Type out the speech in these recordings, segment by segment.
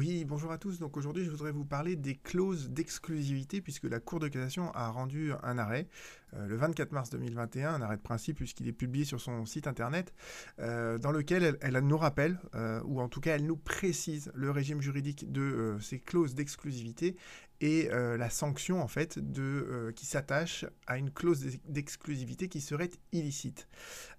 Oui, bonjour à tous. Donc aujourd'hui, je voudrais vous parler des clauses d'exclusivité puisque la Cour de cassation a rendu un arrêt euh, le 24 mars 2021, un arrêt de principe puisqu'il est publié sur son site internet, euh, dans lequel elle, nous rappelle, euh, ou en tout cas elle nous précise le régime juridique de ces clauses d'exclusivité et la sanction en fait de, qui s'attache à une clause d'exclusivité qui serait illicite.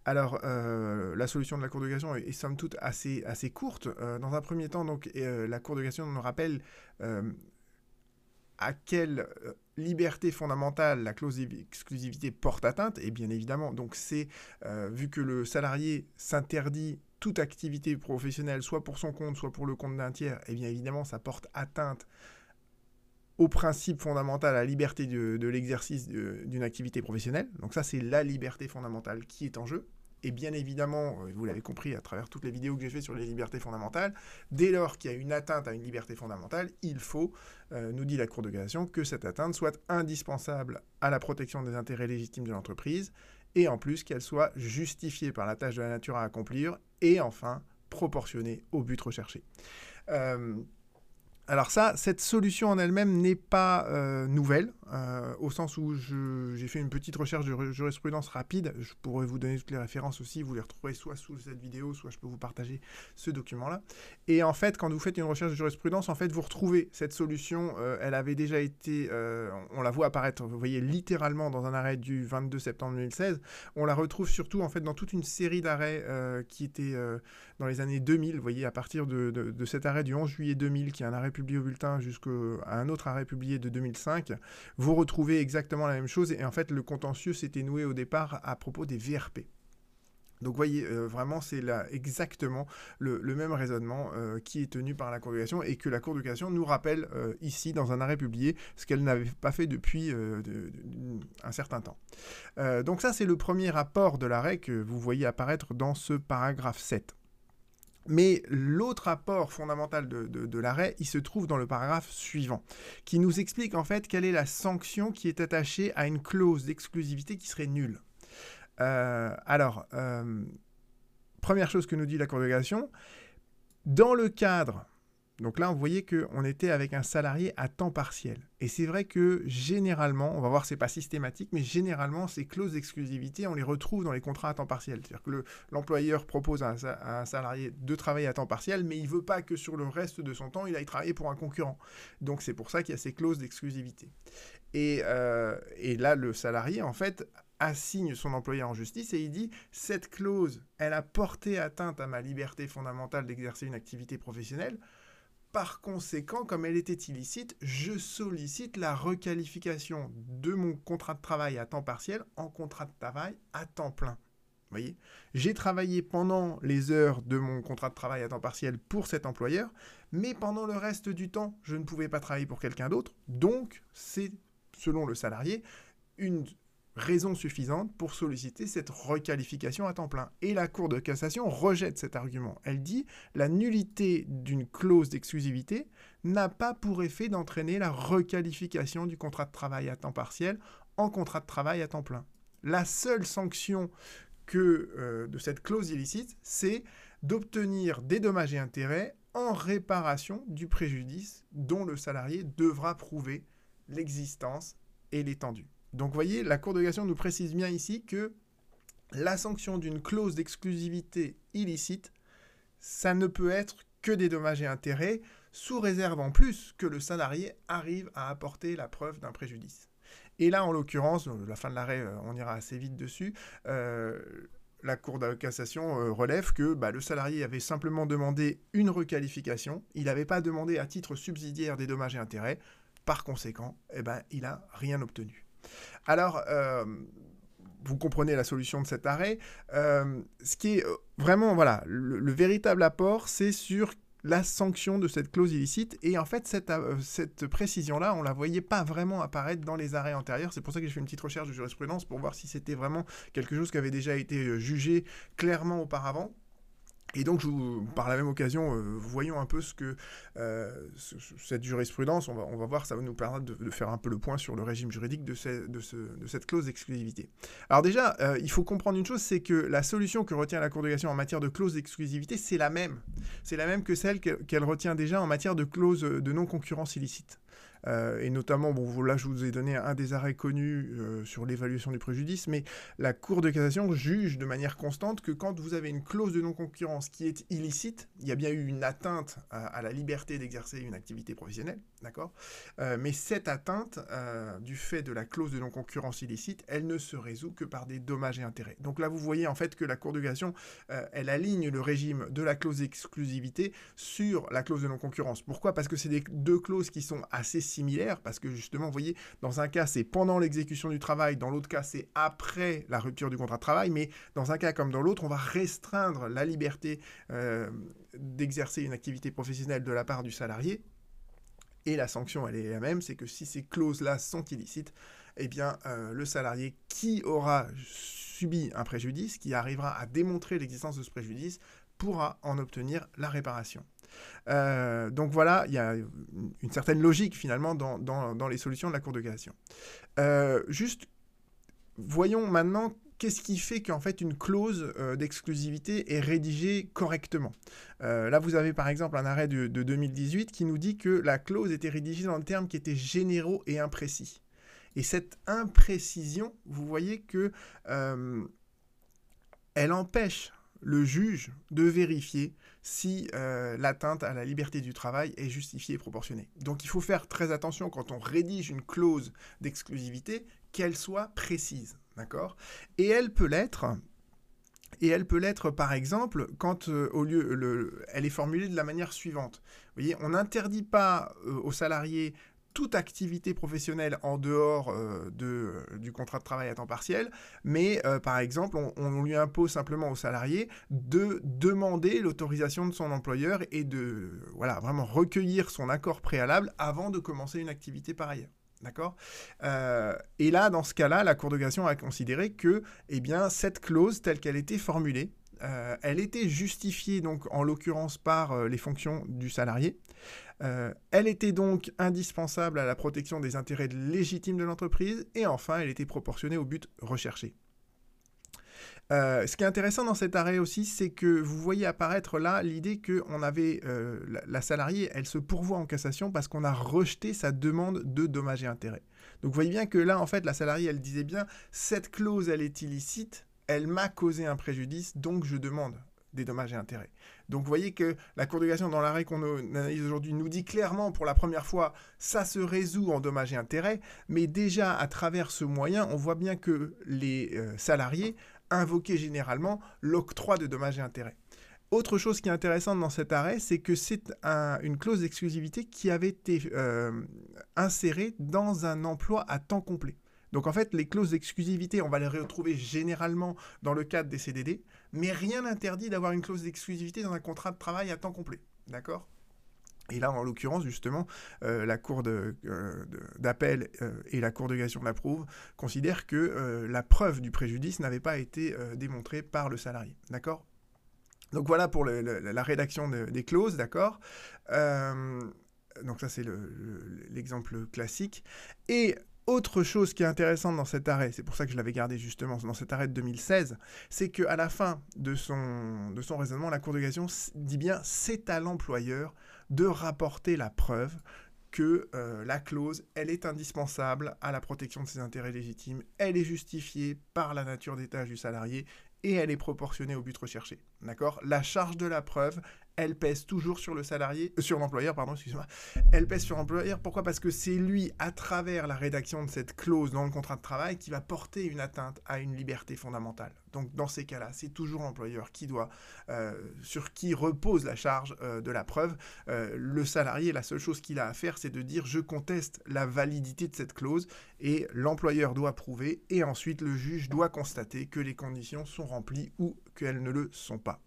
Alors la solution de la Cour de cassation est, est somme toute assez, assez courte. dans un premier temps, donc la Cour de cassation nous rappelle à quelle euh, liberté fondamentale la clause d'exclusivité porte atteinte, et bien évidemment, donc c'est euh, vu que le salarié s'interdit toute activité professionnelle, soit pour son compte, soit pour le compte d'un tiers, et bien évidemment, ça porte atteinte au principe fondamental, à la liberté de l'exercice d'une activité professionnelle. Donc ça, c'est la liberté fondamentale qui est en jeu. Et bien évidemment, euh, vous l'avez compris à travers toutes les vidéos que j'ai faites sur les libertés fondamentales, dès lors qu'il y a une atteinte à une liberté fondamentale, il faut, euh, nous dit la Cour de cassation, que cette atteinte soit indispensable à la protection des intérêts légitimes de l'entreprise, et en plus qu'elle soit justifiée par la tâche de la nature à accomplir, et enfin proportionnée au but recherché. Euh, alors ça, cette solution en elle-même n'est pas euh, nouvelle, euh, au sens où j'ai fait une petite recherche de jurisprudence rapide. Je pourrais vous donner toutes les références aussi, vous les retrouverez soit sous cette vidéo, soit je peux vous partager ce document-là. Et en fait, quand vous faites une recherche de jurisprudence, en fait, vous retrouvez cette solution. Euh, elle avait déjà été, on la voit apparaître, vous voyez, littéralement dans un arrêt du 22 septembre 2016. On la retrouve surtout, en fait, dans toute une série d'arrêts qui étaient dans les années 2000. Vous voyez, à partir de, de, cet arrêt du 11 juillet 2000, qui est un arrêt publié au bulletin jusqu'à un autre arrêt publié de 2005, vous retrouvez exactement la même chose. Et en fait, le contentieux s'était noué au départ à propos des VRP. Donc voyez, euh, vraiment, c'est là exactement le, même raisonnement euh, qui est tenu par la Cour de et que la Cour de nous rappelle euh, ici dans un arrêt publié, ce qu'elle n'avait pas fait depuis un certain temps. donc ça, c'est le premier rapport de l'arrêt que vous voyez apparaître dans ce paragraphe 7. Mais l'autre apport fondamental de, l'arrêt, il se trouve dans le paragraphe suivant, qui nous explique en fait quelle est la sanction qui est attachée à une clause d'exclusivité qui serait nulle. Euh, alors, euh, première chose que nous dit la Cour dans le cadre donc là, vous voyez qu'on était avec un salarié à temps partiel. Et c'est vrai que généralement, on va voir, c'est pas systématique, mais généralement, ces clauses d'exclusivité, on les retrouve dans les contrats à temps partiel. C'est-à-dire que l'employeur propose à un, salarié de travailler à temps partiel, mais il veut pas que sur le reste de son temps, il aille travailler pour un concurrent. Donc c'est pour ça qu'il y a ces clauses d'exclusivité. Et, euh, et là, le salarié, en fait, assigne son employeur en justice et il dit cette clause, elle a porté atteinte à ma liberté fondamentale d'exercer une activité professionnelle. Par conséquent, comme elle était illicite, je sollicite la requalification de mon contrat de travail à temps partiel en contrat de travail à temps plein. voyez? J'ai travaillé pendant les heures de mon contrat de travail à temps partiel pour cet employeur, mais pendant le reste du temps, je ne pouvais pas travailler pour quelqu'un d'autre. Donc, c'est, selon le salarié, une raison suffisante pour solliciter cette requalification à temps plein. Et la Cour de cassation rejette cet argument. Elle dit la nullité d'une clause d'exclusivité n'a pas pour effet d'entraîner la requalification du contrat de travail à temps partiel en contrat de travail à temps plein. La seule sanction que euh, de cette clause illicite, c'est d'obtenir des dommages et intérêts en réparation du préjudice dont le salarié devra prouver l'existence et l'étendue. Donc, vous voyez, la Cour de cassation nous précise bien ici que la sanction d'une clause d'exclusivité illicite, ça ne peut être que des dommages et intérêts, sous réserve en plus que le salarié arrive à apporter la preuve d'un préjudice. Et là, en l'occurrence, euh, la fin de l'arrêt, euh, on ira assez vite dessus, euh, la Cour de cassation relève que bah, le salarié avait simplement demandé une requalification, il n'avait pas demandé à titre subsidiaire des dommages et intérêts, par conséquent, eh ben, il n'a rien obtenu. Alors, euh, vous comprenez la solution de cet arrêt. Euh, ce qui est euh, vraiment, voilà, le, véritable apport, c'est sur la sanction de cette clause illicite. Et en fait, cette, cette précision-là, on ne la voyait pas vraiment apparaître dans les arrêts antérieurs. C'est pour ça que j'ai fait une petite recherche de jurisprudence pour voir si c'était vraiment quelque chose qui avait déjà été jugé clairement auparavant. Et donc, par la même occasion, euh, voyons un peu ce que euh, cette jurisprudence, on va, voir, ça va nous permettre de, faire un peu le point sur le régime juridique de, de, cette clause d'exclusivité. Alors déjà, euh, il faut comprendre une chose, c'est que la solution que retient la Cour de cassation en matière de clause d'exclusivité, c'est la même. C'est la même que celle qu'elle retient déjà en matière de clause de non-concurrence illicite. Euh, et notamment, bon, là je vous ai donné un des arrêts connus euh, sur l'évaluation du préjudice, mais la Cour de cassation juge de manière constante que quand vous avez une clause de non-concurrence qui est illicite, il y a bien eu une atteinte à, la liberté d'exercer une activité professionnelle, d'accord? Euh, Mais cette atteinte, du fait de la clause de non-concurrence illicite, elle ne se résout que par des dommages et intérêts. Donc là, vous voyez en fait que la Cour de cassation, elle aligne le régime de la clause d'exclusivité sur la clause de non-concurrence. Pourquoi? Parce que c'est des deux clauses qui sont assez similaire parce que justement, vous voyez, dans un cas, c'est pendant l'exécution du travail, dans l'autre cas, c'est après la rupture du contrat de travail, mais dans un cas comme dans l'autre, on va restreindre la liberté euh, d'exercer une activité professionnelle de la part du salarié. Et la sanction, elle est la même, c'est que si ces clauses-là sont illicites, eh bien, euh, le salarié qui aura subi un préjudice, qui arrivera à démontrer l'existence de ce préjudice, pourra en obtenir la réparation. Euh, donc voilà, il y a une certaine logique finalement dans, les solutions de la Cour de cassation. Euh, juste, voyons maintenant qu'est-ce qui fait qu'en fait une clause euh, d'exclusivité est rédigée correctement? là, vous avez par exemple un arrêt de, 2018 qui nous dit que la clause était rédigée dans le terme qui était généraux et imprécis. Et cette imprécision, vous voyez que elle empêche le juge de vérifier si euh, l'atteinte à la liberté du travail est justifiée et proportionnée. Donc il faut faire très attention quand on rédige une clause d'exclusivité qu'elle soit précise, d'accord? Et elle peut l'être et elle peut l'être, par exemple, quand euh, au lieu, le, elle est formulée de la manière suivante. Vous voyez, on n'interdit pas euh, aux salariés toute activité professionnelle en dehors euh, de, du contrat de travail à temps partiel, mais euh, par exemple, on, lui impose simplement au salarié de demander l'autorisation de son employeur et de voilà, vraiment recueillir son accord préalable avant de commencer une activité par ailleurs. D'accord? Euh, Et là, dans ce cas-là, la Cour de a considéré que eh cette clause, telle qu'elle était formulée, elle était justifiée, donc, en l'occurrence, par les fonctions du salarié. Euh, elle était donc indispensable à la protection des intérêts légitimes de l'entreprise et enfin, elle était proportionnée au but recherché. Euh, ce qui est intéressant dans cet arrêt aussi, c'est que vous voyez apparaître là l'idée que on avait euh, la, salariée, elle se pourvoit en cassation parce qu'on a rejeté sa demande de dommages et intérêts. Donc vous voyez bien que là, en fait, la salariée, elle disait bien cette clause, elle est illicite, elle m'a causé un préjudice, donc je demande des dommages et intérêts. Donc vous voyez que la Cour de cassation dans l'arrêt qu'on analyse aujourd'hui nous dit clairement pour la première fois ça se résout en dommages et intérêts, mais déjà à travers ce moyen on voit bien que les euh, salariés invoquaient généralement l'octroi de dommages et intérêts. Autre chose qui est intéressante dans cet arrêt, c'est que c'est une clause d'exclusivité qui avait été euh, insérée dans un emploi à temps complet. Donc en fait, les clauses d'exclusivité, on va les retrouver généralement dans le cadre des CDD, mais rien n'interdit d'avoir une clause d'exclusivité dans un contrat de travail à temps complet. D'accord? Et là, en l'occurrence, justement, euh, la Cour euh, d'appel euh, et la Cour de cassation l'approuve, considèrent que la preuve du préjudice n'avait pas été démontrée par le salarié. D'accord? Donc voilà pour la rédaction des clauses, d'accord? Donc ça, c'est l'exemple classique. Et autre chose qui est intéressante dans cet arrêt, c'est pour ça que je l'avais gardé justement dans cet arrêt de 2016, c'est qu'à la fin de son, de son raisonnement, la Cour de cassation dit bien c'est à l'employeur de rapporter la preuve que euh, la clause, elle est indispensable à la protection de ses intérêts légitimes, elle est justifiée par la nature des tâches du salarié et elle est proportionnée au but recherché. D'accord? La charge de la preuve, elle pèse toujours sur le salarié, euh, sur l'employeur, pardon, excusez-moi. Elle pèse sur l'employeur. Pourquoi? Parce que c'est lui, à travers la rédaction de cette clause dans le contrat de travail, qui va porter une atteinte à une liberté fondamentale. Donc, dans ces cas-là, c'est toujours l'employeur qui doit, euh, sur qui repose la charge euh, de la preuve. le salarié, la seule chose qu'il a à faire, c'est de dire je conteste la validité de cette clause et l'employeur doit prouver et ensuite le juge doit constater que les conditions sont remplies ou qu'elles ne le sont pas.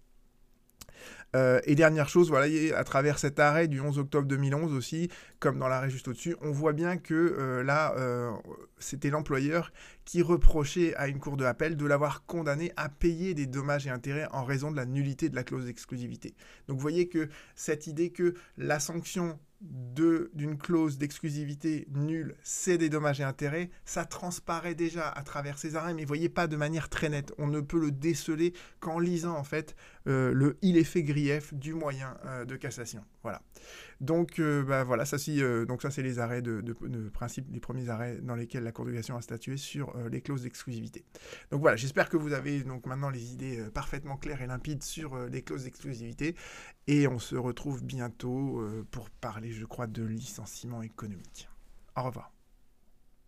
Euh, et dernière chose, voilà, à travers cet arrêt du 11 octobre 2011 aussi, comme dans l'arrêt juste au-dessus, on voit bien que euh, là, euh, c'était l'employeur qui reprochait à une cour de appel de l'avoir condamné à payer des dommages et intérêts en raison de la nullité de la clause d'exclusivité. Donc vous voyez que cette idée que la sanction d'une clause d'exclusivité nulle, c'est des dommages et intérêts, ça transparaît déjà à travers ces arrêts, mais voyez pas de manière très nette. On ne peut le déceler qu'en lisant en fait euh, le il est fait grief du moyen euh, de cassation. Voilà. Donc euh, bah, voilà, ça donc ça c'est les arrêts de, principe, les premiers arrêts dans lesquels la Cour de a statué sur les clauses d'exclusivité. Donc voilà, j'espère que vous avez donc maintenant les idées parfaitement claires et limpides sur les clauses d'exclusivité et on se retrouve bientôt pour parler, je crois, de licenciement économique. Au revoir.